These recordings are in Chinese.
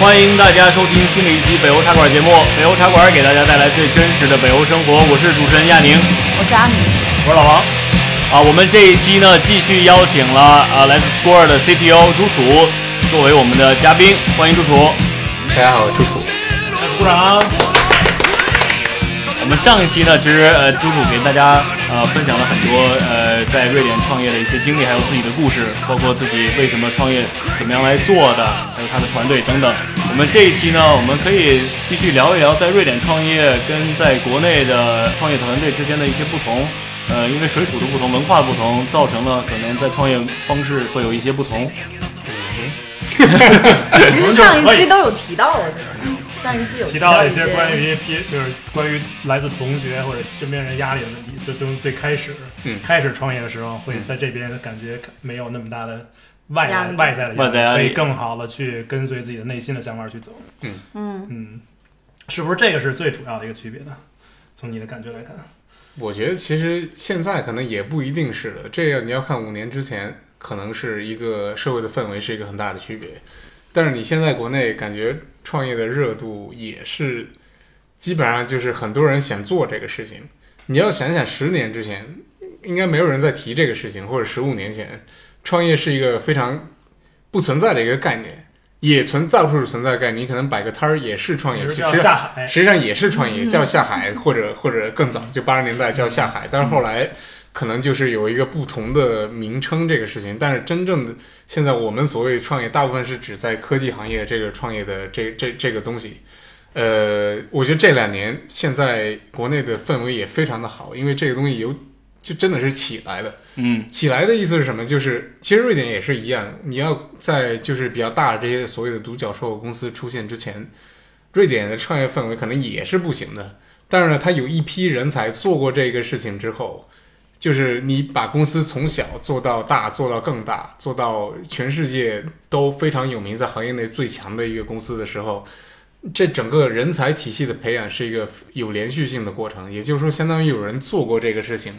欢迎大家收听新的一期北欧茶馆节目。北欧茶馆给大家带来最真实的北欧生活，我是主持人亚宁，我是阿明，我是老王。啊，我们这一期呢，继续邀请了啊，Let's Score 的 CTO 朱楚作为我们的嘉宾，欢迎朱楚。大家好，朱楚。鼓掌。我们上一期呢，其实呃，朱楚给大家呃分享了很多呃在瑞典创业的一些经历，还有自己的故事，包括自己为什么创业，怎么样来做的，他的团队等等。我们这一期呢，我们可以继续聊一聊在瑞典创业跟在国内的创业团队之间的一些不同。呃，因为水土的不同，文化不同，造成了可能在创业方式会有一些不同。其实上一期都有提到了，上一期有提到了一些关于 P，就是关于来自同学或者身边人压力的问题。就从最开始，嗯开始创业的时候，会在这边感觉没有那么大的外压力外在的外在压力可以更好的去跟随自己的内心的想法去走。嗯嗯，是不是这个是最主要的一个区别呢？从你的感觉来看，我觉得其实现在可能也不一定是的，这个你要看五年之前，可能是一个社会的氛围是一个很大的区别。但是你现在国内感觉创业的热度也是，基本上就是很多人想做这个事情。你要想想十年之前，应该没有人在提这个事情，或者十五年前，创业是一个非常不存在的一个概念，也存到处存在的概念。你可能摆个摊儿也是创业，其实下海，实际上也是创业，叫下海，或者或者更早，就八十年代叫下海，但是后来可能就是有一个不同的名称这个事情。但是真正的现在我们所谓创业，大部分是指在科技行业这个创业的这这这个东西。呃，我觉得这两年现在国内的氛围也非常的好，因为这个东西有就真的是起来了。嗯起来的意思是什么？就是其实瑞典也是一样，你要在就是比较大的这些所谓的独角兽公司出现之前，瑞典的创业氛围可能也是不行的。但是呢，他有一批人才做过这个事情之后，就是你把公司从小做到大，做到更大，做到全世界都非常有名，在行业内最强的一个公司的时候，这整个人才体系的培养是一个有连续性的过程。也就是说，相当于有人做过这个事情，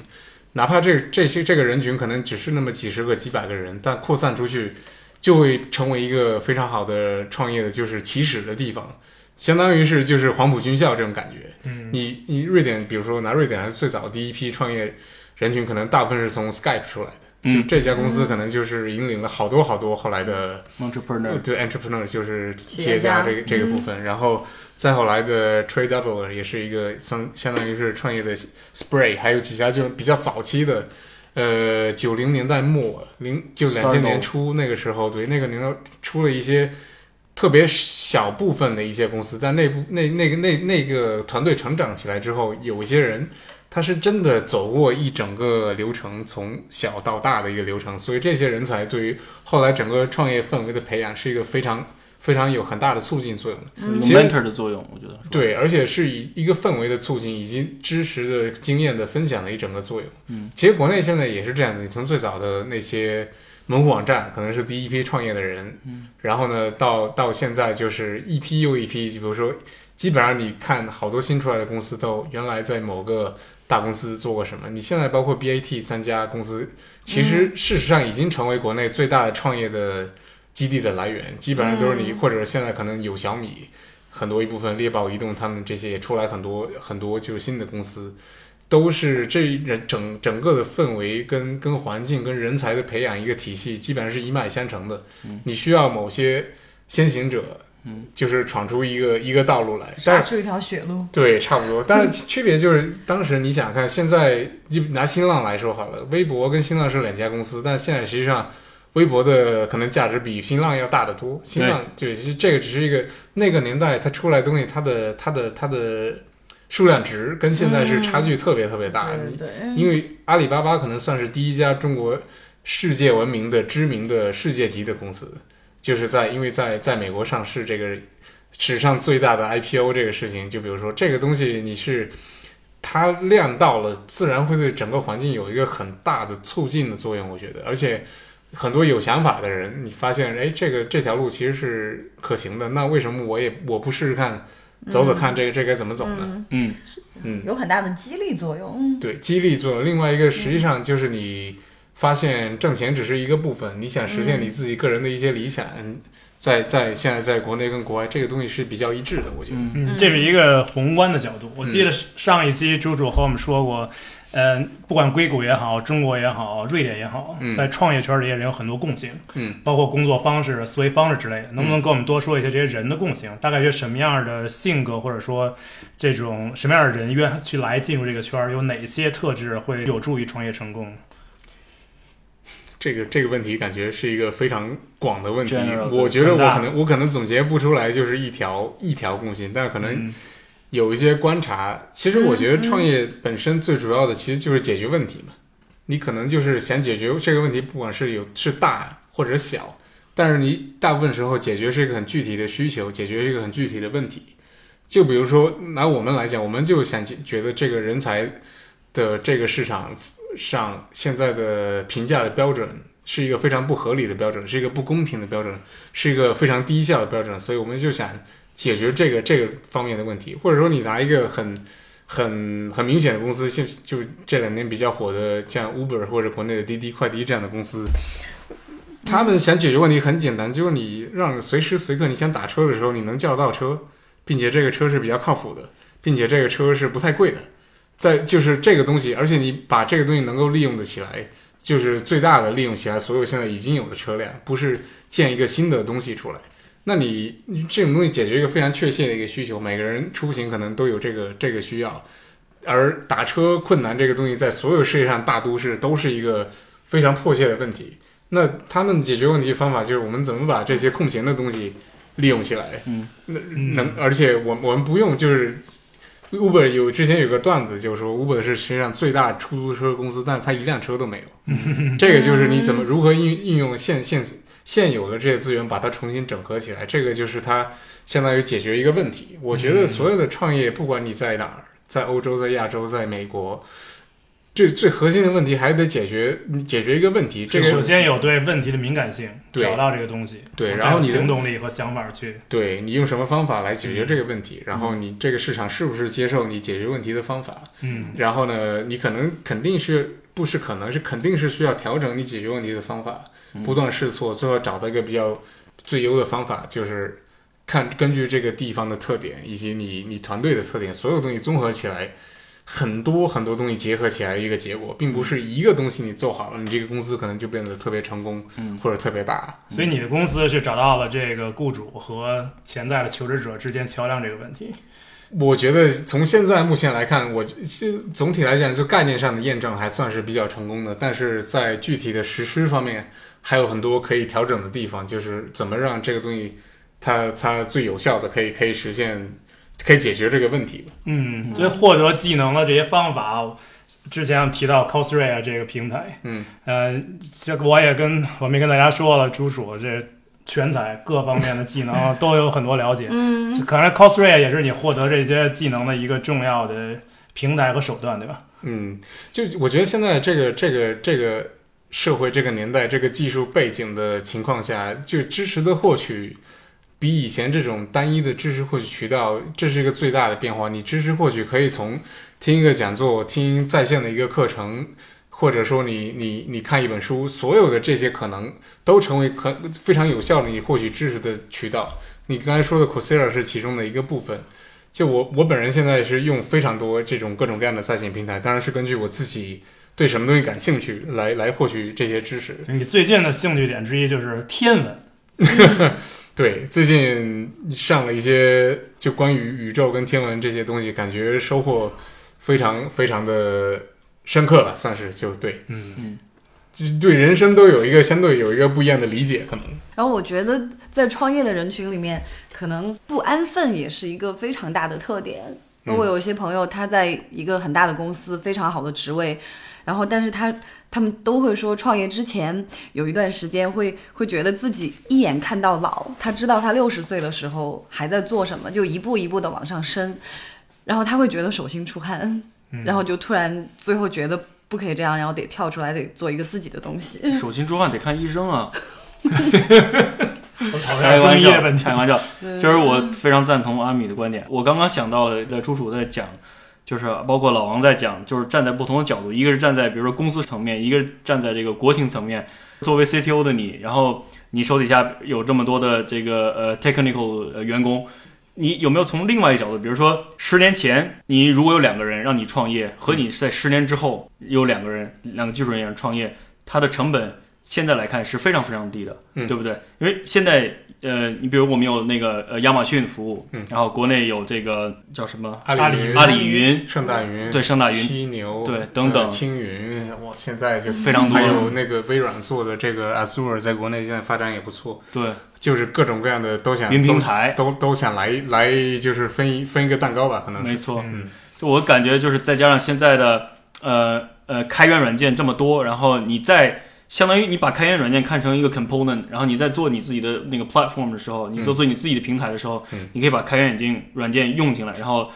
哪怕这这些这个人群可能只是那么几十个、几百个人，但扩散出去，就会成为一个非常好的创业的就是起始的地方。相当于是就是黄埔军校这种感觉。嗯，你你瑞典，比如说拿瑞典还是最早第一批创业人群，可能大部分是从 Skype 出来的。就嗯。这家公司可能就是引领了好多好多后来的，entrepreneur，对 entrepreneur 就是企企业家这个这个部分，然后再后来的 Trade Double 也是一个相相当于是创业的 Spray，还有几家就是比较早期的，呃，九零年代末零就两千年初那个时候，对那个年代出了一些特别小部分的一些公司，但那部那那个那那个团队成长起来之后，有一些人。他是真的走过一整个流程，从小到大的一个流程，所以这些人才对于后来整个创业氛围的培养是一个非常非常有很大的促进作用的。mentor 的作用，我觉得。对，而且是以一个氛围的促进以及知识的经验的分享的一整个作用。嗯，其实国内现在也是这样的，你从最早的那些门户网站，可能是第一批创业的人，嗯，然后呢，到到现在就是一批又一批，就比如说，基本上你看好多新出来的公司都原来在某个大公司做过什么，你现在包括 BAT 三家公司，其实事实上已经成为国内最大的创业的基地的来源，基本上都是你，嗯或者现在可能有小米。很多一部分猎豹移动，他们这些也出来很多很多就是新的公司，都是这人整整个的氛围跟跟环境跟人才的培养一个体系，基本上是一脉相承的。你需要某些先行者，嗯，就是闯出一个一个道路来，杀出一条血路。对，差不多。但是区别就是，当时你想想看，现在就拿新浪来说好了，微博跟新浪是两家公司，但现在实际上，微博的可能价值比新浪要大得多。新浪对，其实这个只是一个那个年代它出来的东西，它的它的它的数量值跟现在是差距特别特别大。对，因为阿里巴巴可能算是第一家中国世界闻名的知名的世界级的公司，就是在因为在在美国上市这个史上最大的 IPO 这个事情，就比如说这个东西你是它量到了，自然会对整个环境有一个很大的促进的作用，我觉得，而且。很多有想法的人，你发现，哎，这个这条路其实是可行的，那为什么我也我不试试看，走走看这个、这该怎么走呢？嗯嗯，有很大的激励作用。对，激励作用。另外一个，实际上就是你发现挣钱只是一个部分，你想实现你自己个人的一些理想，在在现在在国内跟国外这个东西是比较一致的，我觉得。嗯嗯，这是一个宏观的角度。我记得上一期朱主和我们说过，呃，不管硅谷也好，中国也好，瑞典也好，嗯在创业圈这些人有很多共性，嗯，包括工作方式、思维方式之类的。能不能跟我们多说一些这些人的共性？大概是什么样的性格，或者说这种什么样的人愿去来进入这个圈儿？有哪些特质会有助于创业成功？这个这个问题感觉是一个非常广的问题 General，，我觉得我可能我可能总结不出来就是一条一条共性，但可能嗯有一些观察。其实我觉得创业本身最主要的其实就是解决问题嘛。你可能就是想解决这个问题，不管是有是大或者小，但是你大部分时候解决是一个很具体的需求，解决一个很具体的问题。就比如说拿我们来讲，我们就想解觉得这个人才的这个市场上现在的评价的标准是一个非常不合理的标准，是一个不公平的标准，是一个非常低效的标准，所以我们就想解决这个这个方面的问题，或者说你拿一个很很很明显的公司，现就这两年比较火的像 Uber 或者国内的滴滴快滴这样的公司。他们想解决问题很简单，就是你让随时随刻你想打车的时候，你能叫到车，并且这个车是比较靠谱的，并且这个车是不太贵的。再就是这个东西，而且你把这个东西能够利用的起来，就是最大的利用起来所有现在已经有的车辆，不是建一个新的东西出来。那你你这种东西解决一个非常确切的一个需求，每个人出行可能都有这个这个需要，而打车困难这个东西在所有世界上大都市都是一个非常迫切的问题。那他们解决问题方法就是我们怎么把这些空闲的东西利用起来，嗯，那嗯能而且我我们不用就是 Uber 有之前有个段子，就是说 Uber 是世界上最大出租车公司，但是它一辆车都没有。这个就是你怎么如何运运用现现现有的这些资源，把它重新整合起来，这个就是它相当于解决一个问题。我觉得所有的创业，不管你在哪儿，在欧洲、在亚洲、在美国，最最核心的问题还得解决，你解决一个问题。这个首先有对问题的敏感性，找到这个东西，对然后你的动力和想法去。对你用什么方法来解决这个问题，然后你这个市场是不是接受你解决问题的方法？嗯然后呢，你可能肯定是不是可能是肯定是需要调整你解决问题的方法，不断试错，最后找到一个比较最优的方法，就是看根据这个地方的特点以及你你团队的特点，所有东西综合起来。很多很多东西结合起来的一个结果，并不是一个东西你做好了，你这个公司可能就变得特别成功，嗯或者特别大。所以你的公司是找到了这个雇主和潜在的求职者之间桥梁这个问题。我觉得从现在目前来看，我总体来讲，就概念上的验证还算是比较成功的，但是在具体的实施方面，还有很多可以调整的地方，就是怎么让这个东西它它最有效的可以可以实现，可以解决这个问题。嗯，所以获得技能的这些方法，之前提到 Coursera 这个平台，嗯，呃，这个我也跟我没跟大家说了，朱鼠这全才各方面的技能 都有很多了解。嗯，可能 Coursera 也是你获得这些技能的一个重要的平台和手段，对吧？嗯，就我觉得现在这个这个这个社会这个年代这个技术背景的情况下，就知识的获取比以前这种单一的知识获取渠道，这是一个最大的变化。你知识获取可以从听一个讲座、听在线的一个课程，或者说你你你看一本书，所有的这些可能都成为可非常有效的你获取知识的渠道。你刚才说的 Coursera 是其中的一个部分。就我我本人现在是用非常多这种各种各样的在线平台，当然是根据我自己对什么东西感兴趣来来获取这些知识。你最近的兴趣点之一就是天文。对，最近上了一些就关于宇宙跟天文这些东西，感觉收获非常非常的深刻吧，算是就对，嗯就是对人生都有一个相对有一个不一样的理解，可能。然后我觉得在创业的人群里面，可能不安分也是一个非常大的特点。嗯我有一些朋友，他在一个很大的公司，非常好的职位，然后但是他他们都会说，创业之前有一段时间会会觉得自己一眼看到老，他知道他六十岁的时候还在做什么，就一步一步的往上升，然后他会觉得手心出汗，嗯然后就突然最后觉得不可以这样，然后得跳出来，得做一个自己的东西。手心出汗得看医生啊，我讨开玩笑，开。玩笑。就是我非常赞同阿米的观点。我刚刚想到了，在朱楚在讲，就是包括老王在讲，就是站在不同的角度，一个是站在比如说公司层面，一个是站在这个国情层面。作为 CTO 的你，然后你手底下有这么多的这个呃 technical 呃员工，你有没有从另外一个角度，比如说十年前你如果有两个人让你创业，和你在十年之后有两个人两个技术人员创业，它的成本现在来看是非常非常低的，嗯对不对？因为现在呃，你比如我们有那个呃亚马逊服务，嗯。然后国内有这个叫什么？阿里云、阿里云，盛大云、对盛大云。犀牛，对等等。呃青云，哇，现在就非常多。还有那个微软做的这个 Azure，在国内现在发展也不错，对。就是各种各样的都想云平台，都都想来来，就是分一分一个蛋糕吧，可能是。没错。嗯。就我感觉就是再加上现在的呃呃开源软件这么多，然后你再相当于你把开源软件看成一个 component，然后你在做你自己的那个 platform 的时候，你做做你自己的平台的时候，嗯你可以把开源软件软件用进来，然后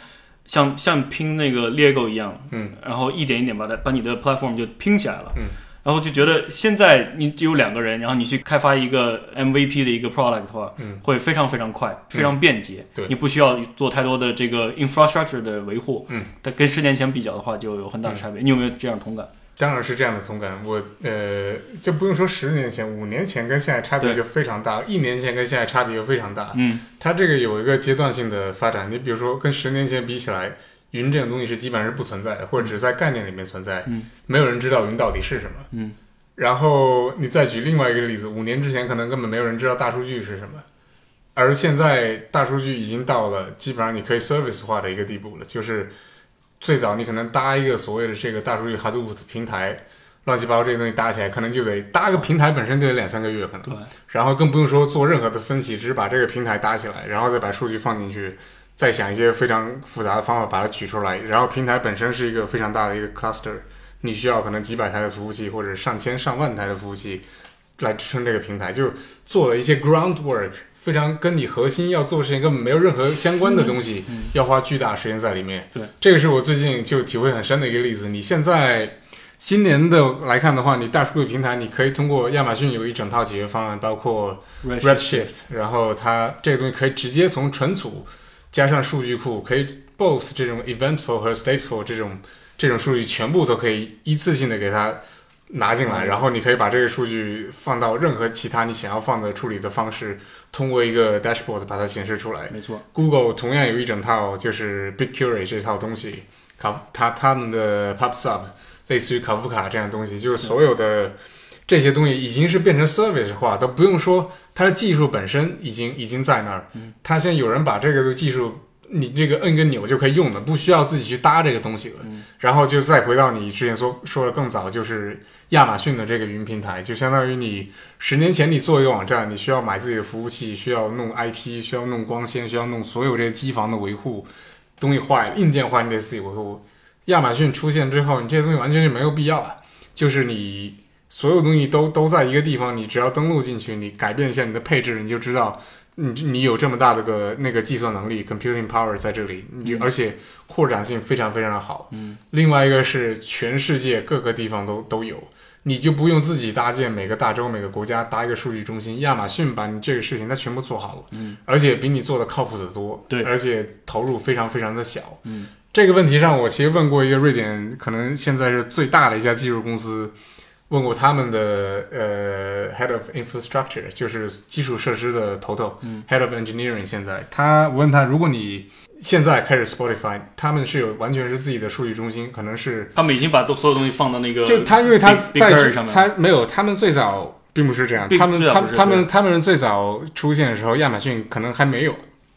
像像拼那个 Lego 一样，嗯，然后一点一点把它把你的 platform 就拼起来了，嗯。然后就觉得现在你只有两个人，然后你去开发一个 MVP 的一个 product 的话，嗯，会非常非常快，非常便捷。对你不需要做太多的这个 infrastructure 的维护。嗯，但跟十年前比较的话，就有很大的差别。你有没有这样同感？当然是这样的同感。我呃，就不用说十年前、五年前跟现在差别就非常大，一年前跟现在差别就非常大。嗯，它这个有一个阶段性的发展。你比如说，跟十年前比起来，云这种东西是基本上是不存在的，或者只在概念里面存在。嗯，没有人知道云到底是什么。嗯，然后你再举另外一个例子，五年之前可能根本没有人知道大数据是什么。而现在大数据已经到了基本上你可以 service 化的一个地步了，就是最早你可能搭一个所谓的这个大数据 Hadoop 的平台，乱七八糟这些东西搭起来，可能就得搭个平台本身就得两三个月可能。对，然后更不用说做任何的分析，只是把这个平台搭起来，然后再把数据放进去，再想一些非常复杂的方法把它取出来。然后平台本身是一个非常大的一个 cluster，你需要可能几百台的服务器或者上千上万台的服务器来支撑这个平台，就做了一些 groundwork，非常跟你核心要做的事情根本没有任何相关的东西，要花巨大时间在里面。对，这个是我最近就体会很深的一个例子。你现在。今年的来看的话，你大数据平台，你可以通过亚马逊有一整套解决方案，包括 Redshift，然后它这个东西可以直接从存储加上数据库，可以 both 这种 eventful 和 stateful 这种这种数据全部都可以一次性的给它拿进来，然后你可以把这个数据放到任何其他你想要放的处理的方式，通过一个 dashboard 把它显示出来。没错，Google 同样有一整套就是 BigQuery 这套东西，卡它他们的 PubSub 类似于卡夫卡这样的东西，就是所有的这些东西已经是变成 service 化，都不用说它的技术本身已经已经在那儿，它现在有人把这个技术。你这个摁个钮就可以用的，不需要自己去搭这个东西了。然后就再回到你之前说说的更早，就是亚马逊的这个云平台，就相当于你十年前你做一个网站，你需要买自己的服务器，需要弄 IP，需要弄光纤，需要弄所有这些机房的维护，东西坏了，硬件坏你得自己维护。亚马逊出现之后，你这些东西完全就没有必要了，就是你所有东西都都在一个地方，你只要登录进去，你改变一下你的配置，你就知道。你你有这么大的个那个计算能力，computing power 在这里，你而且扩展性非常非常的好。嗯，另外一个是全世界各个地方都都有，你就不用自己搭建每个大洲每个国家搭一个数据中心，亚马逊把你这个事情它全部做好了，嗯，而且比你做的靠谱的多，对。而且投入非常非常的小，嗯，这个问题上我其实问过一个瑞典可能现在是最大的一家技术公司。问过他们的呃 head of infrastructure，就是基础设施的头头、嗯 head of engineering。现在他我问他，如果你现在开始 Spotify，他们是有完全是自己的数据中心，可能是他们已经把都所有东西放到那个就他因为他在 BigQuery 上面他没有他们最早并不是这样他们他他们他们最早出现的时候，亚马逊可能还没有。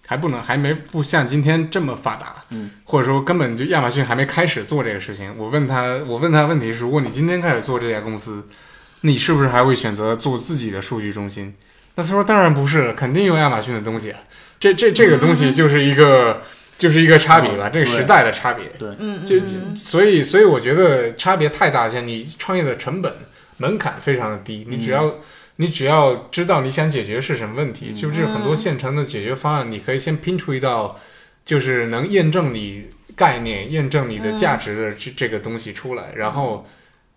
还不能，还没不像今天这么发达，嗯，或者说根本就亚马逊还没开始做这个事情。我问他，我问他问题是：如果你今天开始做这家公司，你是不是还会选择做自己的数据中心？那他说当然不是，肯定用亚马逊的东西啊。这这这个东西就是一个、就是一个差别吧，嗯这个时代的差别。嗯，就嗯所以所以我觉得差别太大，像你创业的成本门槛非常的低，你只要、你只要知道你想解决是什么问题，就是很多现成的解决方案，你可以先拼出一道，就是能验证你概念、验证你的价值的这这个东西出来，然后。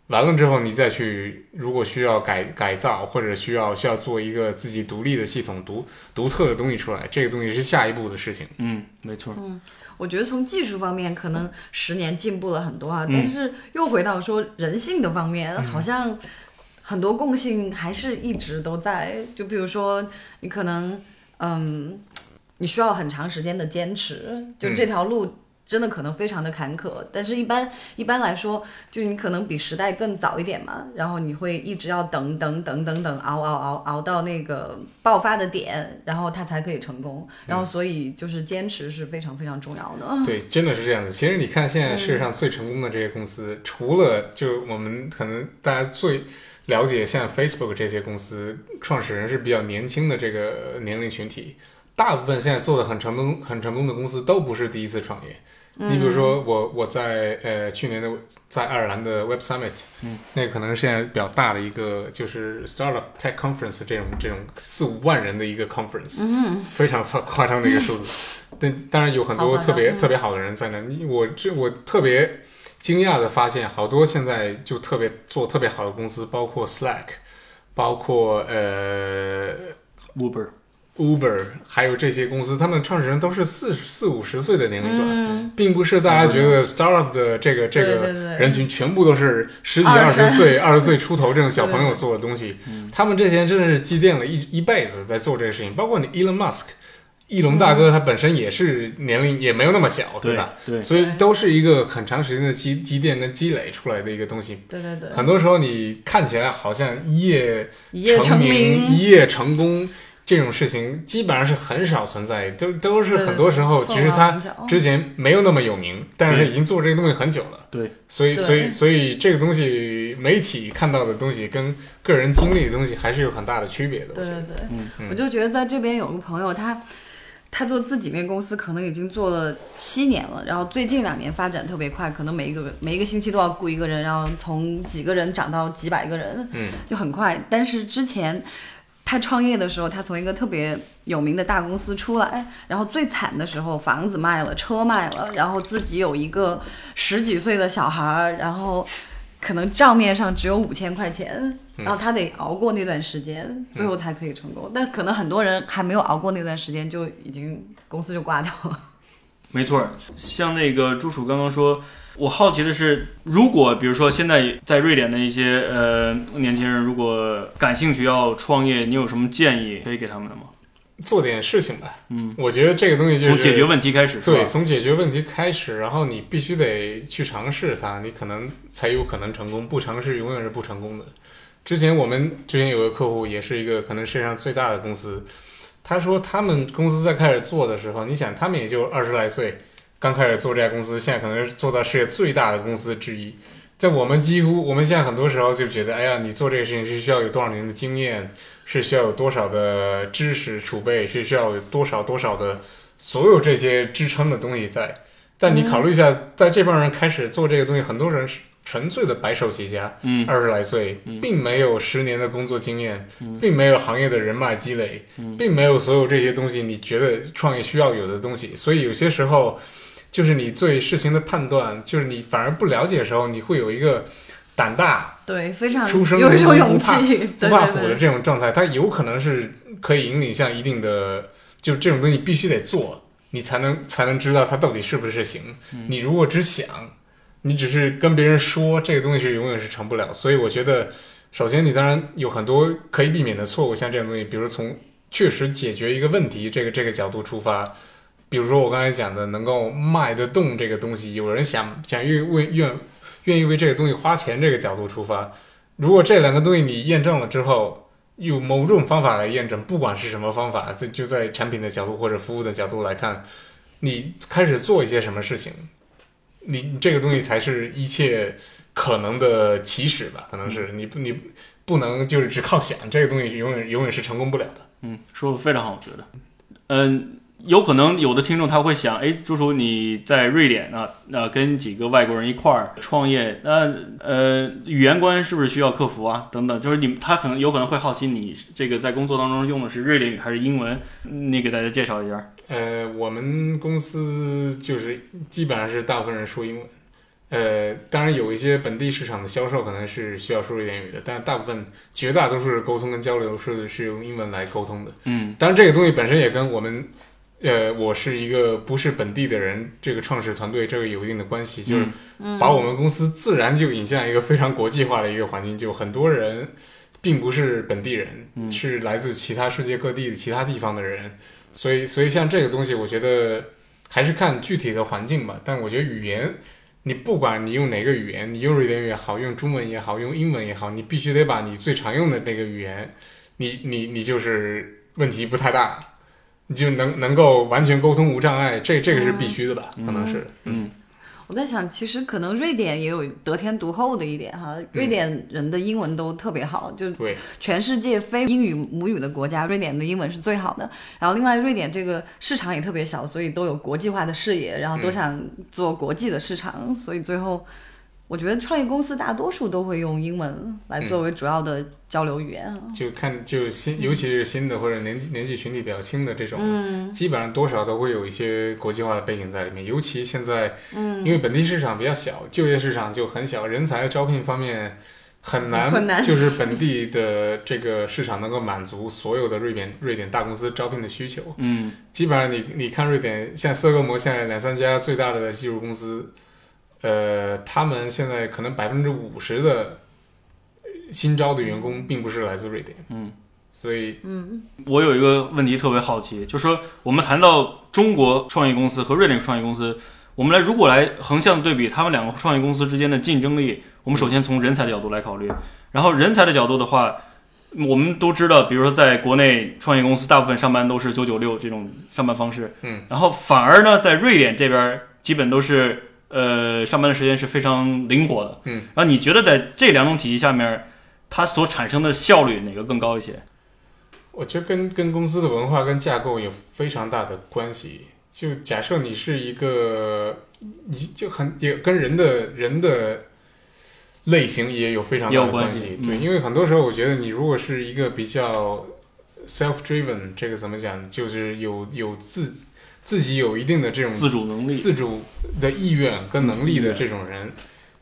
完了之后，你再去，如果需要改改造或者需要需要做一个自己独立的系统、独独特的东西出来，这个东西是下一步的事情。嗯，没错，嗯我觉得从技术方面可能十年进步了很多啊，嗯。但是又回到说人性的方面，好像很多共性还是一直都在。就比如说，你可能，嗯，你需要很长时间的坚持，就这条路真的可能非常的坎坷。但是，一般一般来说，就你可能比时代更早一点嘛，然后你会一直要等等等等等，熬熬熬熬到那个爆发的点，然后它才可以成功。然后，所以就是坚持是非常非常重要的。对，真的是这样子。其实你看，现在世界上最成功的这些公司，除了就我们可能大家最了解像 Facebook 这些公司，创始人是比较年轻的这个年龄群体，大部分现在做的很成功、很成功的公司都不是第一次创业。你比如说我我在呃去年的在爱尔兰的 Web Summit，嗯，那可能是现在比较大的一个就是 Startup Tech Conference 这种这种四五万人的一个 conference，嗯，非常夸夸张的一个数字。但当然有很多特别特别好的人在那。你我这我特别惊讶的发现，好多现在就特别做特别好的公司，包括 Slack，包括呃 Uber。Uber，还有这些公司，他们创始人都是四四五十岁的年龄段，嗯。并不是大家觉得 startup 的这个这个人群全部都是十几二二十十岁、二十岁出头这种小朋友做的东西。他们这些人真的是积淀了一一辈子在做这个事情，包括你 Elon Musk，翼龙大哥他本身也是年龄也没有那么小，对吧？对。所以都是一个很长时间的积积淀跟积累出来的一个东西。对对对，很多时候你看起来好像一夜一夜成名、一夜成功这种事情，基本上是很少存在，都都是很多时候，其实他之前没有那么有名，但是已经做这个东西很久了。对，所以所以所以这个东西，媒体看到的东西跟个人经历的东西还是有很大的区别的。我对对对，嗯。我就觉得在这边有个朋友，他他做自己那公司可能已经做了七年了，然后最近两年发展特别快，可能每一个每一个星期都要雇一个人，然后从几个人涨到几百个人，嗯，就很快。但是之前他创业的时候，他从一个特别有名的大公司出来，然后最惨的时候，房子卖了，车卖了，然后自己有一个十几岁的小孩儿，然后可能账面上只有五千块钱，然后他得熬过那段时间，最后才可以成功。但可能很多人还没有熬过那段时间，就已经公司就挂掉了。没错，像那个朱楚刚刚说，我好奇的是，如果比如说现在在瑞典的一些呃年轻人，如果感兴趣要创业，你有什么建议可以给他们的吗？做点事情吧。嗯，我觉得这个东西就是从解决问题开始，对，从解决问题开始，然后你必须得去尝试它，你可能才有可能成功，不尝试永远是不成功的。之前我们之前有个客户，也是一个可能世界上最大的公司，他说他们公司在开始做的时候，你想他们也就二十来岁，刚开始做这家公司，现在可能是做到世界最大的公司之一。在我们几乎，我们现在很多时候就觉得，哎呀，你做这个事情是需要有多少年的经验，是需要有多少的知识储备，是需要有多少多少的所有这些支撑的东西在。但你考虑一下，在这帮人开始做这个东西，很多人是纯粹的白手起家，嗯二十来岁，并没有十年的工作经验，并没有行业的人脉积累，并没有所有这些东西你觉得创业需要有的东西。所以有些时候，就是你对事情的判断，就是你反而不了解的时候，你会有一个胆大对，非常出生有一种 不怕勇气，不怕虎的这种状态，它有可能是可以引领向一定的，就这种东西必须得做，你才能才能知道它到底是不是行。你如果只想，你只是跟别人说这个东西是永远是成不了。所以我觉得，首先你当然有很多可以避免的错误，像这种东西，比如从确实解决一个问题这个这个角度出发。比如说我刚才讲的，能够卖得动这个东西，有人想想愿为愿愿意为这个东西花钱这个角度出发，如果这两个东西你验证了之后，用某种方法来验证，不管是什么方法，这就在产品的角度或者服务的角度来看，你开始做一些什么事情，你你这个东西才是一切可能的起始吧？可能是你不你不能就是只靠想，这个东西永远永远是成功不了的。嗯，说的非常好，我觉得，嗯。有可能有的听众他会想，哎，朱叔你在瑞典啊，那、跟几个外国人一块儿创业，那呃语言关是不是需要克服啊？等等，就是你他可能有可能会好奇你这个在工作当中用的是瑞典语还是英文？你给大家介绍一下。呃，我们公司就是基本上是大部分人说英文，呃，当然有一些本地市场的销售可能是需要说瑞典语的，但是大部分绝大多数的沟通跟交流是是用英文来沟通的。嗯当然，这个东西本身也跟我们，呃，我是一个不是本地的人，这个创始团队这个有一定的关系，就是把我们公司自然就引向一个非常国际化的一个环境，就很多人并不是本地人，嗯。是来自其他世界各地其他地方的人，所以所以像这个东西，我觉得还是看具体的环境吧。但我觉得语言，你不管你用哪个语言，你用瑞典语也好，用中文也好，用英文也好，你必须得把你最常用的那个语言，你你你就是问题不太大，你就能能够完全沟通无障碍，这这个是必须的吧？可能是，嗯。我在想，其实可能瑞典也有得天独厚的一点哈，瑞典人的英文都特别好，就对，全世界非英语母语的国家，瑞典的英文是最好的。然后另外，瑞典这个市场也特别小，所以都有国际化的视野，然后都想做国际的市场，所以最后我觉得创业公司大多数都会用英文来作为主要的交流语言啊。就看就新，尤其是新的或者年纪年纪群体比较轻的这种，基本上多少都会有一些国际化的背景在里面。尤其现在，因为本地市场比较小，就业市场就很小，人才招聘方面很难，就是本地的这个市场能够满足所有的瑞典瑞典大公司招聘的需求。嗯基本上你你看瑞典，像斯德哥尔摩现在两三家最大的技术公司，呃，他们现在可能百分之五十的新招的员工并不是来自瑞典，嗯，所以嗯我有一个问题特别好奇，就是说我们谈到中国创业公司和瑞典创业公司，我们来如果来横向对比他们两个创业公司之间的竞争力，我们首先从人才的角度来考虑，然后人才的角度的话，我们都知道，比如说在国内创业公司大部分上班都是九九六这种上班方式，嗯，然后反而呢，在瑞典这边基本都是呃上班的时间是非常灵活的，嗯，然后你觉得在这两种体系下面，它所产生的效率哪个更高一些？我觉得跟跟公司的文化跟架构有非常大的关系。就假设你是一个，你就很也跟人的人的类型也有非常大的关系。对，嗯因为很多时候我觉得你如果是一个比较 self-driven，这个怎么讲，就是有有自自己有一定的这种自主能力，自主的意愿跟能力的这种人，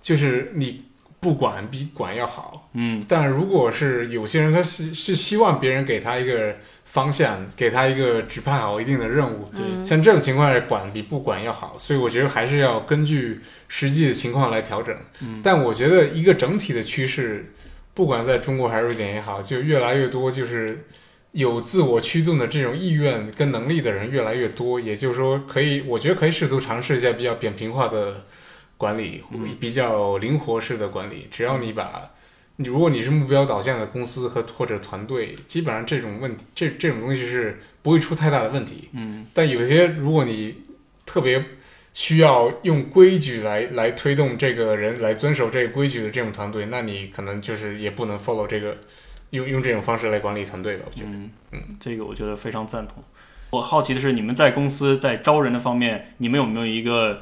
就是你不管比管要好。嗯但如果是有些人，他是是希望别人给他一个方向，给他一个指派好一定的任务，嗯像这种情况下，管比不管要好。所以我觉得还是要根据实际的情况来调整。嗯但我觉得一个整体的趋势，不管在中国还是瑞典也好，就越来越多就是。有自我驱动的这种意愿跟能力的人越来越多，也就是说，可以，我觉得可以试图尝试一下比较扁平化的管理，嗯比较灵活式的管理。只要你把，你如果你是目标导向的公司和或者团队，基本上这种问题，这这种东西是不会出太大的问题。嗯但有些如果你特别需要用规矩来来推动这个人来遵守这个规矩的这种团队，那你可能就是也不能 follow 这个用用这种方式来管理团队吧。我觉得，嗯嗯，这个我觉得非常赞同。我好奇的是，你们在公司在招人的方面，你们有没有一个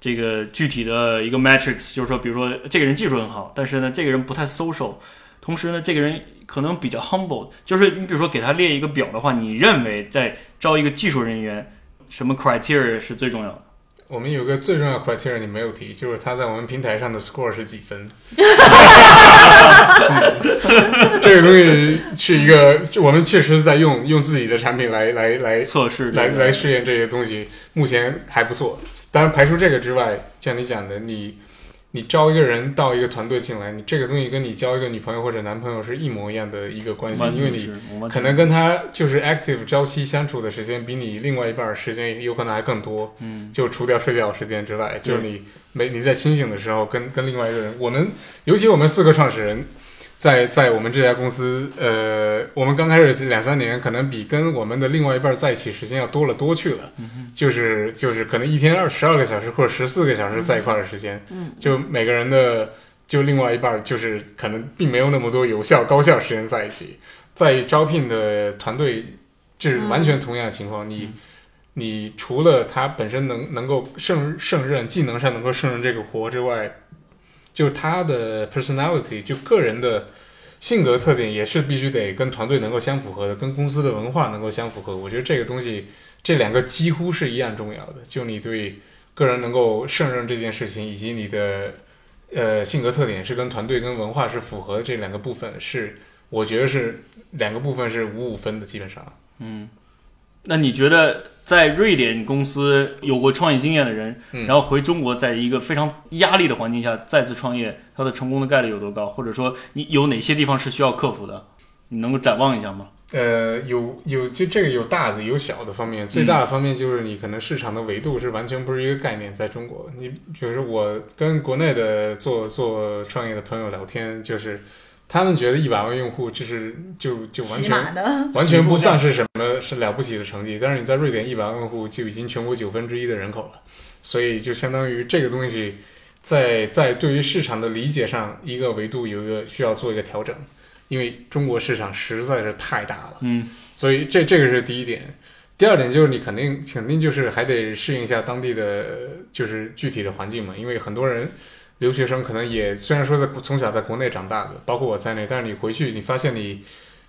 这个具体的一个 matrix？就是说，比如说这个人技术很好，但是呢，这个人不太 social，同时呢，这个人可能比较 humble。就是你比如说给他列一个表的话，你认为在招一个技术人员，什么 criteria 是最重要的？我们有个最重要的 criteria 你没有提，就是他在我们平台上的 score 是几分。这个东西是一个，我们确实是在用用自己的产品来来来测试这来来试验这些东西，目前还不错。当然，排除这个之外，像你讲的，你你招一个人到一个团队进来，你这个东西跟你交一个女朋友或者男朋友是一模一样的一个关系，因为你可能跟他就是 active 朝夕相处的时间比你另外一半时间有可能还更多。嗯就除掉睡觉时间之外，就是你没你在清醒的时候跟跟另外一个人，我们尤其我们四个创始人，在在我们这家公司，呃，我们刚开始两三年，可能比跟我们的另外一半在一起时间要多了多去了。就是就是可能一天二十二个小时或者十四个小时在一块儿的时间，嗯，就每个人的就另外一半儿就是可能并没有那么多有效高效时间在一起，在招聘的团队就是完全同样的情况，你你除了他本身能能够胜胜任技能上能够胜任这个活之外，就他的 personality 就个人的性格特点也是必须得跟团队能够相符合的，跟公司的文化能够相符合。我觉得这个东西这两个几乎是一样重要的。就你对个人能够胜任这件事情，以及你的呃性格特点是跟团队跟文化是符合的这两个部分是，我觉得是两个部分是五五分的，基本上。嗯，那你觉得在瑞典公司有过创业经验的人，嗯然后回中国，在一个非常压力的环境下再次创业，他的成功的概率有多高？或者说你有哪些地方是需要克服的？你能够展望一下吗？呃，有有就这个有大的有小的方面，最大的方面就是你可能市场的维度是完全不是一个概念，在中国，你比如说我跟国内的做做创业的朋友聊天，就是他们觉得一百万用户就是就就完全，完全不算是什么是了不起的成绩，但是你在瑞典一百万用户就已经全国九分之一的人口了，所以就相当于这个东西在在对于市场的理解上，一个维度有一个需要做一个调整，因为中国市场实在是太大了，嗯。所以这这个是第一点。第二点就是你肯定肯定就是还得适应一下当地的就是具体的环境嘛，因为很多人留学生可能也虽然说在从小在国内长大的，包括我在内，但是你回去你发现你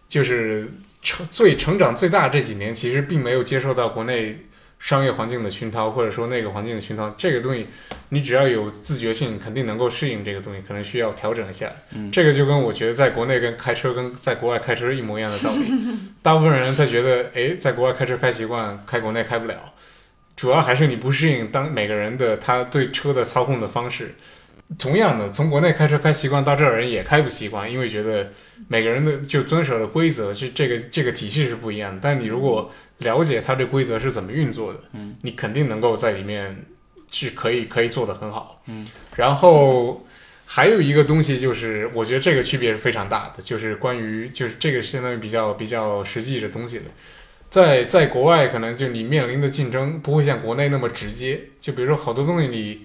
就是成最成长最大这几年，其实并没有接受到国内商业环境的熏陶，或者说那个环境的熏陶。这个东西你只要有自觉性，肯定能够适应这个东西，可能需要调整一下。嗯这个就跟我觉得在国内跟开车跟在国外开车是一模一样的道理。大部分人他觉得，哎，在国外开车开习惯，开国内开不了，主要还是你不适应当每个人的他对车的操控的方式。同样的，从国内开车开习惯到这儿人也开不习惯，因为觉得每个人的就遵守的规则是这个这个体系是不一样的。但你如果了解它这规则是怎么运作的，嗯，你肯定能够在里面是可以可以做得很好，嗯。然后还有一个东西就是，我觉得这个区别是非常大的，就是关于就是这个相当于比较比较实际的东西的。在在国外，可能就你面临的竞争不会像国内那么直接。就比如说好多东西，你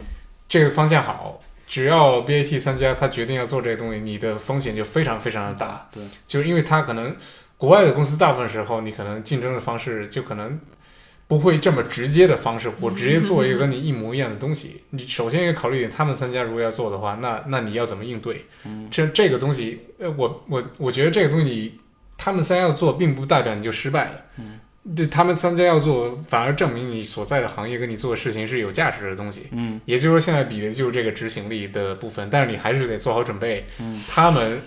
这个方向好，只要 BAT 三家他决定要做这个东西，你的风险就非常非常的大。对，就是因为他可能国外的公司大部分时候，你可能竞争的方式就可能不会这么直接的方式，我直接做一个跟你一模一样的东西。你首先要考虑一点，他们三家如果要做的话，那那你要怎么应对？嗯这这个东西，呃，我我我觉得这个东西他们三家要做，并不代表你就失败了。嗯，这他们三家要做，反而证明你所在的行业跟你做的事情是有价值的东西。嗯也就是说，现在比的就是这个执行力的部分，但是你还是得做好准备。嗯，他们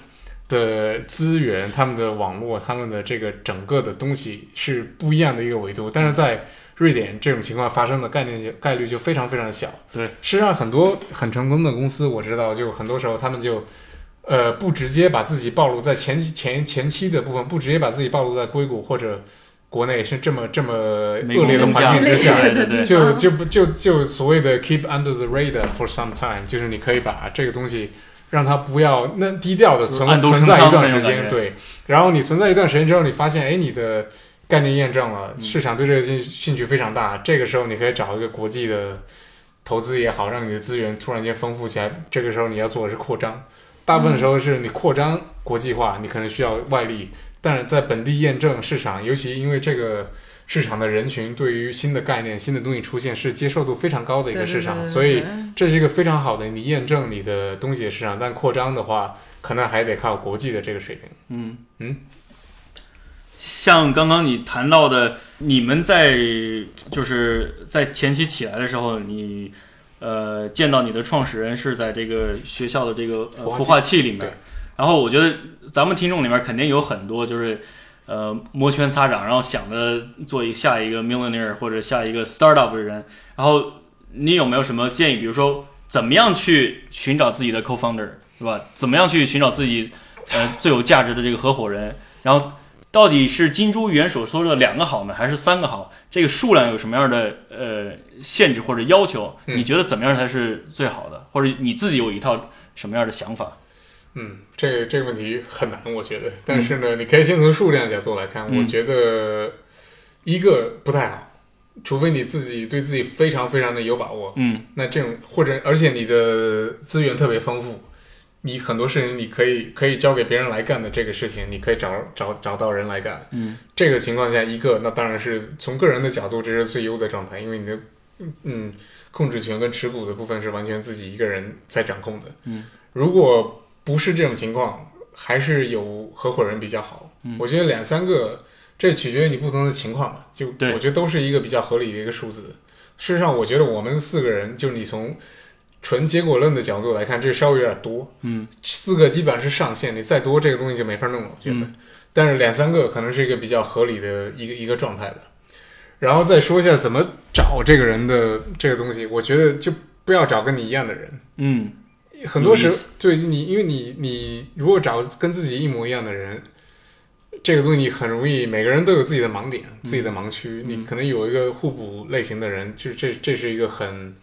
的资源、他们的网络、他们的这个整个的东西是不一样的一个维度，但是在瑞典这种情况发生的概念概率就非常非常小。对，事实上很多很成功的公司，我知道，就很多时候他们就。呃，不直接把自己暴露在前期前前期的部分，不直接把自己暴露在硅谷或者国内是这么这么恶劣的环境之下，对对对，就就不就就所谓的 keep under the radar for some time，就是你可以把这个东西让它不要那低调的存存在一段时间，对。然后你存在一段时间之后，你发现哎你的概念验证了，嗯市场对这个兴兴趣非常大，这个时候你可以找一个国际的投资也好，让你的资源突然间丰富起来。这个时候你要做的是扩张，大部分时候是你扩张国际化，你可能需要外力，但是在本地验证市场，尤其因为这个市场的人群对于新的概念、新的东西出现是接受度非常高的一个市场，对对对所以这是一个非常好的你验证你的东西的市场。但扩张的话，可能还得靠国际的这个水平。嗯嗯，像刚刚你谈到的，你们在就是在前期起来的时候，你呃见到你的创始人是在这个学校的这个、呃、孵化器里面对，然后我觉得咱们听众里面肯定有很多就是。呃，摩拳擦掌，然后想着做一下一个 millionaire 或者下一个 startup 的人，然后你有没有什么建议？比如说，怎么样去寻找自己的 co-founder，是吧？怎么样去寻找自己呃最有价值的这个合伙人？然后到底是金珠元所说的两个好呢，还是三个好？这个数量有什么样的呃限制或者要求？你觉得怎么样才是最好的？或者你自己有一套什么样的想法？嗯，这个这个问题很难，我觉得。但是呢，你可以先从数量角度来看，嗯我觉得一个不太好，除非你自己对自己非常非常的有把握。嗯那这种或者而且你的资源特别丰富，你很多事情你可以可以交给别人来干的这个事情，你可以找找找到人来干。嗯这个情况下，一个那当然是从个人的角度，这是最优的状态，因为你的嗯控制权跟持股的部分是完全自己一个人在掌控的。嗯，如果不是这种情况，还是有合伙人比较好。嗯我觉得两三个，这取决于你不同的情况吧。就我觉得都是一个比较合理的一个数字。事实上，我觉得我们四个人，就你从纯结果论的角度来看，这稍微有点多。嗯四个基本上是上限，你再多这个东西就没法弄了。我觉得，嗯但是两三个可能是一个比较合理的一个一个状态吧。然后再说一下怎么找这个人的这个东西。我觉得就不要找跟你一样的人。嗯，很多时候对你，因为你你如果找跟自己一模一样的人，这个东西你很容易，每个人都有自己的盲点、自己的盲区。你可能有一个互补类型的人，就这这是一个很，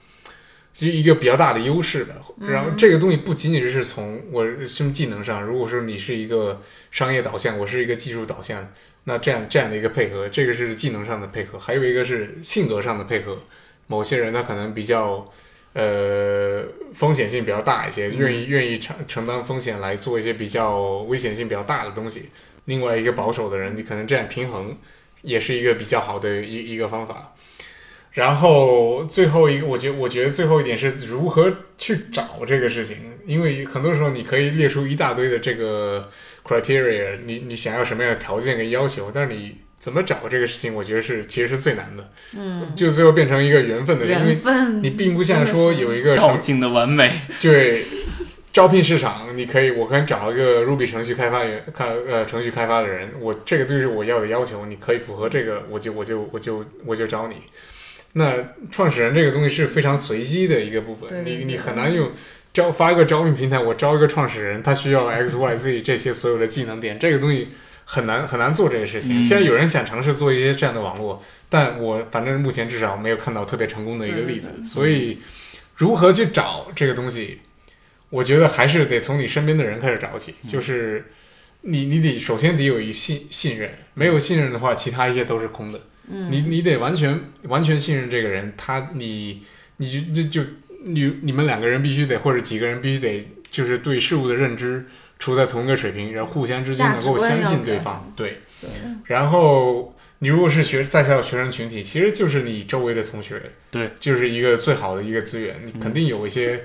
就一个比较大的优势吧。然后这个东西不仅仅是从我什么技能上，如果说你是一个商业导向，我是一个技术导向，那这样这样的一个配合，这个是技能上的配合，还有一个是性格上的配合。某些人他可能比较。呃，风险性比较大一些，愿意愿意承承担风险来做一些比较危险性比较大的东西。另外一个保守的人，你可能这样平衡，也是一个比较好的一一个方法。然后最后一个，我觉我觉得最后一点是如何去找这个事情，因为很多时候你可以列出一大堆的这个 criteria，你你想要什么样的条件跟要求，但是你怎么找这个事情，我觉得是其实是最难的。嗯，就最后变成一个缘分的，因缘为分，你并不像说有一个成道尽的完美。对，招聘市场，你可以，我可以找一个 Ruby 程序开发员，看呃程序开发的人，我这个就是我要的要求，你可以符合这个，我就我就我就我就招你。那创始人这个东西是非常随机的一个部分，你你很难用招发一个招聘平台，我招一个创始人，他需要 X Y Z 这些所有的技能点，这个东西很难很难做这个事情。嗯。现在有人想尝试做一些这样的网络，但我反正目前至少没有看到特别成功的一个例子，所以如何去找这个东西，我觉得还是得从你身边的人开始找起，就是你你得首先得有一信信任，没有信任的话，其他一切都是空的。嗯，你你得完全完全信任这个人，他你你就就就你你们两个人必须得或者几个人必须得就是对事物的认知处在同一个水平，然后互相之间能够相信对方，对。然后你如果是学在校学生群体，其实就是你周围的同学，对，就是一个最好的一个资源。你肯定有一些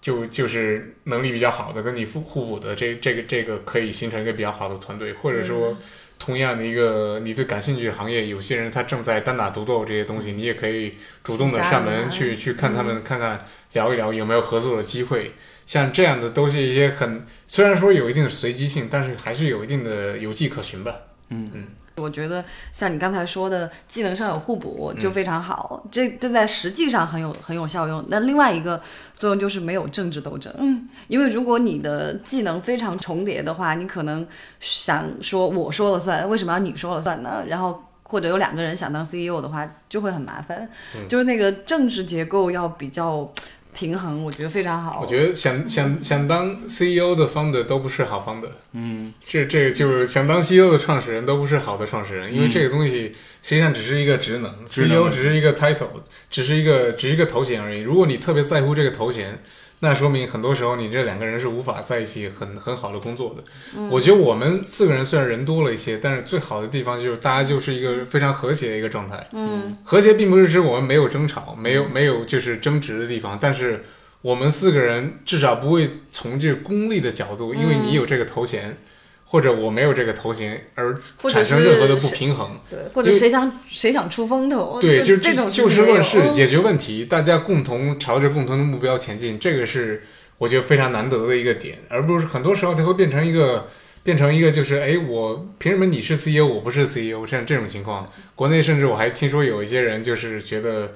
就就是能力比较好的，跟你互互补的，这这个这个可以形成一个比较好的团队，或者说同样的一个你对感兴趣的行业，有些人他正在单打独斗这些东西，你也可以主动的上门去去看他们，看看聊一聊有没有合作的机会。像这样的都是一些很虽然说有一定的随机性，但是还是有一定的有迹可循吧。嗯嗯我觉得像你刚才说的，技能上有互补就非常好，这这在实际上很有很有效用。那另外一个作用就是没有政治斗争，嗯，因为如果你的技能非常重叠的话，你可能想说我说了算，为什么要你说了算呢？然后或者有两个人想当 CEO 的话，就会很麻烦，就是那个政治结构要比较平衡，我觉得非常好。我觉得想想想当 CEO 的 founder 都不是好 founder，嗯，这这就是想当 CEO 的创始人都不是好的创始人，因为这个东西实际上只是一个职能职能，CEO 只是一个 title，只是一个只是一个头衔而已。如果你特别在乎这个头衔，那说明很多时候你这两个人是无法在一起很很好的工作的。我觉得我们四个人虽然人多了一些，但是最好的地方就是大家就是一个非常和谐的一个状态。嗯，和谐并不是指我们没有争吵，没有没有就是争执的地方，但是我们四个人至少不会从这个功利的角度，因为你有这个头衔。或者我没有这个头衔而产生任何的不平衡，对，或者谁想谁想出风头，对，就是这种就事论事，嗯解决问题，大家共同朝着共同的目标前进，这个是我觉得非常难得的一个点，而不是很多时候它会变成一个变成一个就是哎，我凭什么你是 CEO 我不是 CEO 像这种情况，国内甚至我还听说有一些人就是觉得，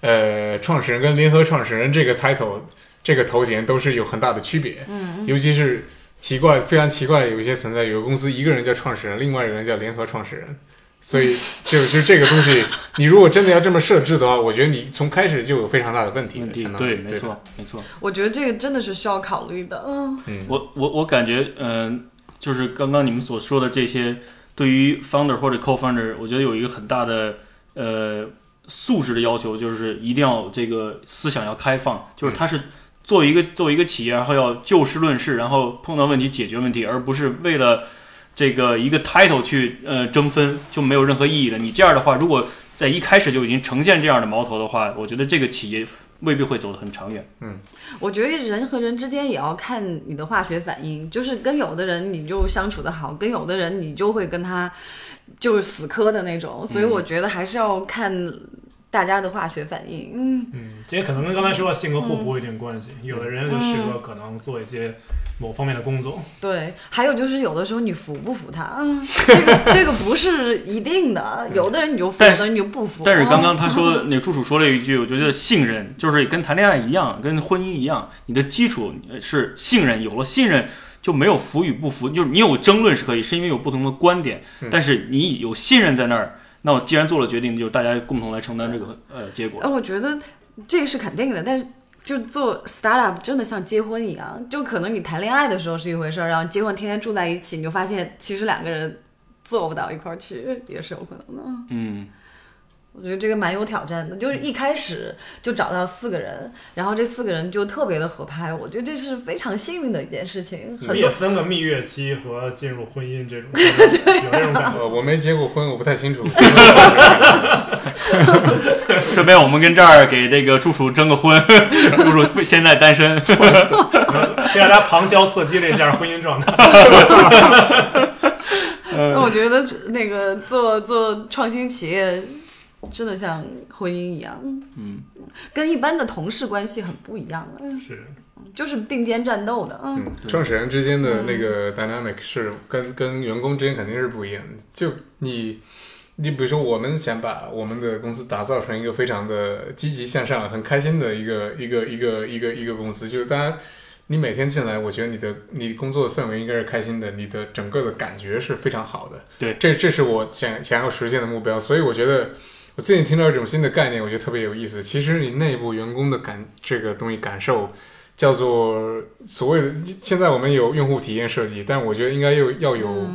呃，创始人跟联合创始人这个 title 这个头衔都是有很大的区别，嗯，尤其是奇怪非常奇怪，有一些存在，有个公司一个人叫创始人，另外一个人叫联合创始人。所以就就这个东西，你如果真的要这么设置的话，我觉得你从开始就有非常大的问题了。问题对，没错，没错。我觉得这个真的是需要考虑的。嗯，我我我感觉，嗯、就是刚刚你们所说的这些，对于 founder 或者 co-founder，我觉得有一个很大的呃素质的要求，就是一定要这个思想要开放，就是他是作为一个作为一个企业，然后要就事论事，然后碰到问题解决问题，而不是为了这个一个 title 去呃争分，就没有任何意义的。你这样的话，如果在一开始就已经呈现这样的矛头的话，我觉得这个企业未必会走得很长远。嗯我觉得人和人之间也要看你的化学反应，就是跟有的人你就相处的好，跟有的人你就会跟他就是死磕的那种，所以我觉得还是要看大家的化学反应。嗯，嗯，这也可能跟刚才说的性格互补有一定关系。有的人就适合可能做一些某方面的工作。对。还有就是有的时候你服不服他，嗯，这个这个不是一定的，有的人你就服，有的人你就不服。但是刚刚他说那个助手说了一句，我觉得信任就是跟谈恋爱一样，跟婚姻一样，你的基础是信任，有了信任。就没有服与不服，就是你有争论是可以，是因为有不同的观点，但是你有信任在那儿，那我既然做了决定，就是大家共同来承担这个呃结果呃，。我觉得这个是肯定的，但是就做 startup 真的像结婚一样，就可能你谈恋爱的时候是一回事儿，然后结婚天天住在一起，你就发现其实两个人做不到一块儿去，也是有可能的。嗯，我觉得这个蛮有挑战的，就是一开始就找到四个人，然后这四个人就特别的合拍，我觉得这是非常幸运的一件事情。也分个蜜月期和进入婚姻这种，有这种感觉。呃，我没结过婚，我不太清楚。顺便我们跟这儿给这个助手征个婚，助手现在单身。给大家旁敲侧击了一下婚姻状态。那我觉得那个做做创新企业真的像婚姻一样，嗯，跟一般的同事关系很不一样的，是，就是并肩战斗的，嗯，嗯，创始人之间的那个 dynamic 是跟跟员工之间肯定是不一样的。就你，你比如说，我们想把我们的公司打造成一个非常的积极向上、很开心的一个一个一个一个一个公司，就是大家。你每天进来，我觉得你的你工作的氛围应该是开心的，你的整个的感觉是非常好的。对。这这是我想想要实现的目标，所以我觉得我最近听到一种新的概念，我觉得特别有意思。其实你内部员工的感这个东西感受叫做所谓的，现在我们有用户体验设计，但我觉得应该又要有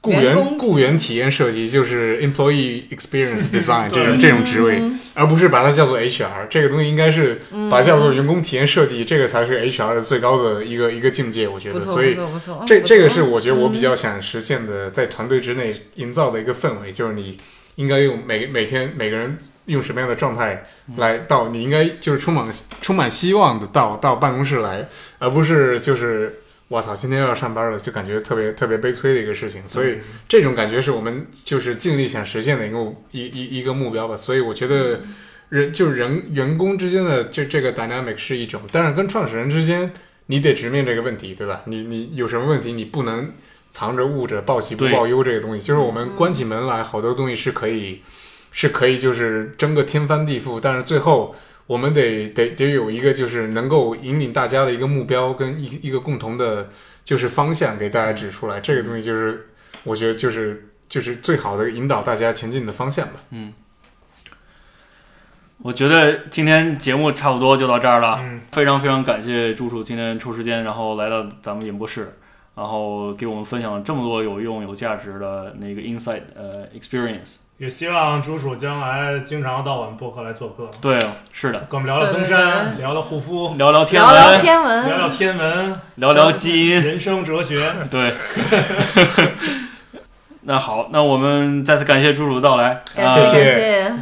雇员员雇员体验设计，就是 employee experience design 这种这种职位，而不是把它叫做 HR。这个东西应该是把它叫做员工体验设计，这个才是 HR 的最高的一个一个境界，我觉得。所以。这这个是我觉得我比较想实现的，在团队之内营造的一个氛围，就是你应该用每每天每个人用什么样的状态来到，你应该就是充满充满希望的到到办公室来，而不是就是我操，今天又要上班了，就感觉特别特别悲催的一个事情。所以这种感觉是我们就是尽力想实现的一个一一一个目标吧。所以我觉得人就是人员工之间的这这个 dynamic 是一种，但是跟创始人之间。你得直面这个问题，对吧？你你有什么问题，你不能藏着掖着，报喜不报忧这个东西。就是我们关起门来，好多东西是可以，是可以就是争个天翻地覆，但是最后我们得得得有一个就是能够引领大家的一个目标跟一一个共同的，就是方向给大家指出来。这个东西就是我觉得就是就是最好的引导大家前进的方向吧。嗯我觉得今天节目差不多就到这儿了，嗯非常非常感谢朱叔今天抽时间，然后来到咱们演播室，然后给我们分享了这么多有用有价值的那个 insight 呃 experience。也希望朱鼠将来经常到我们播客来做客，对，是的，跟我们聊聊登对对山，对。聊聊护肤，聊聊天聊聊文，天文，聊聊天文，聊聊基因，人生哲学。对。那好，那我们再次感谢朱主的到来，谢谢谢感谢，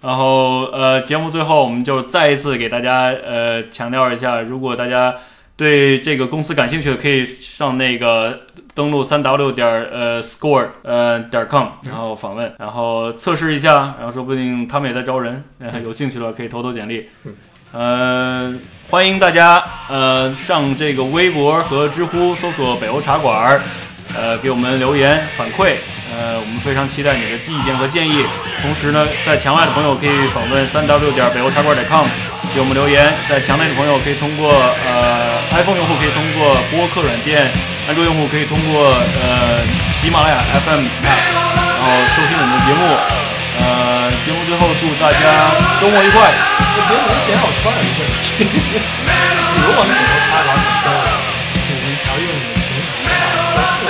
然后呃，节目最后我们就再一次给大家呃强调一下，如果大家对这个公司感兴趣的，可以上那个登录三 w 点呃 score 呃点 com，然后访问，然后测试一下，然后说不定他们也在招人，呃、有兴趣的可以投投简历。呃，欢迎大家呃上这个微博和知乎搜索北欧茶馆儿，呃给我们留言反馈，呃我们非常期待你的意见和建议。同时呢，在墙外的朋友可以访问三 w 点北欧茶馆点 com 给我们留言，在墙内的朋友可以通过呃 iPhone 用户可以通过播客软件，安卓用户可以通过呃喜马拉雅 FM app，然后收听我们的节目。呃，节目最后祝大家周末愉快。这节目之前我突然有一个问题，比如我们很多插稿很多，你们要用你的平台来说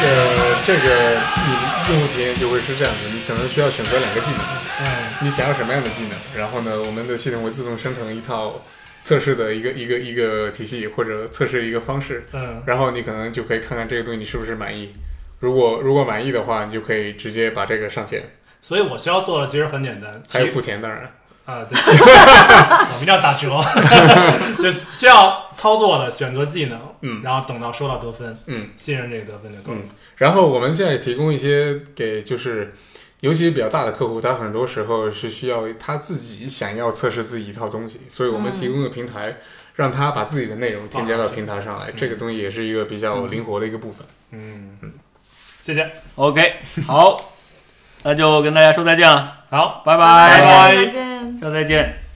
呃，这个你用户体验就会是这样的，你可能需要选择两个技能。嗯，你想要什么样的技能？然后呢，我们的系统会自动生成一套测试的一个一个一个体系或者测试一个方式，嗯，然后你可能就可以看看这个东西你是不是满意。如果如果满意的话，你就可以直接把这个上线，所以我需要做的其实很简单，还有付钱，当然。啊，对，我们一定要打折，就需要操作的选择技能，嗯然后等到收到得分，嗯，信任这个得分就够了。然后我们现在也提供一些给就是尤其是比较大的客户，他很多时候是需要他自己想要测试自己一套东西，所以我们提供个平台，让他把自己的内容添加到平台上来，这个东西也是一个比较灵活的一个部分。嗯，谢谢，OK，好，那就跟大家说再见了，好，拜拜。再见，下次再见。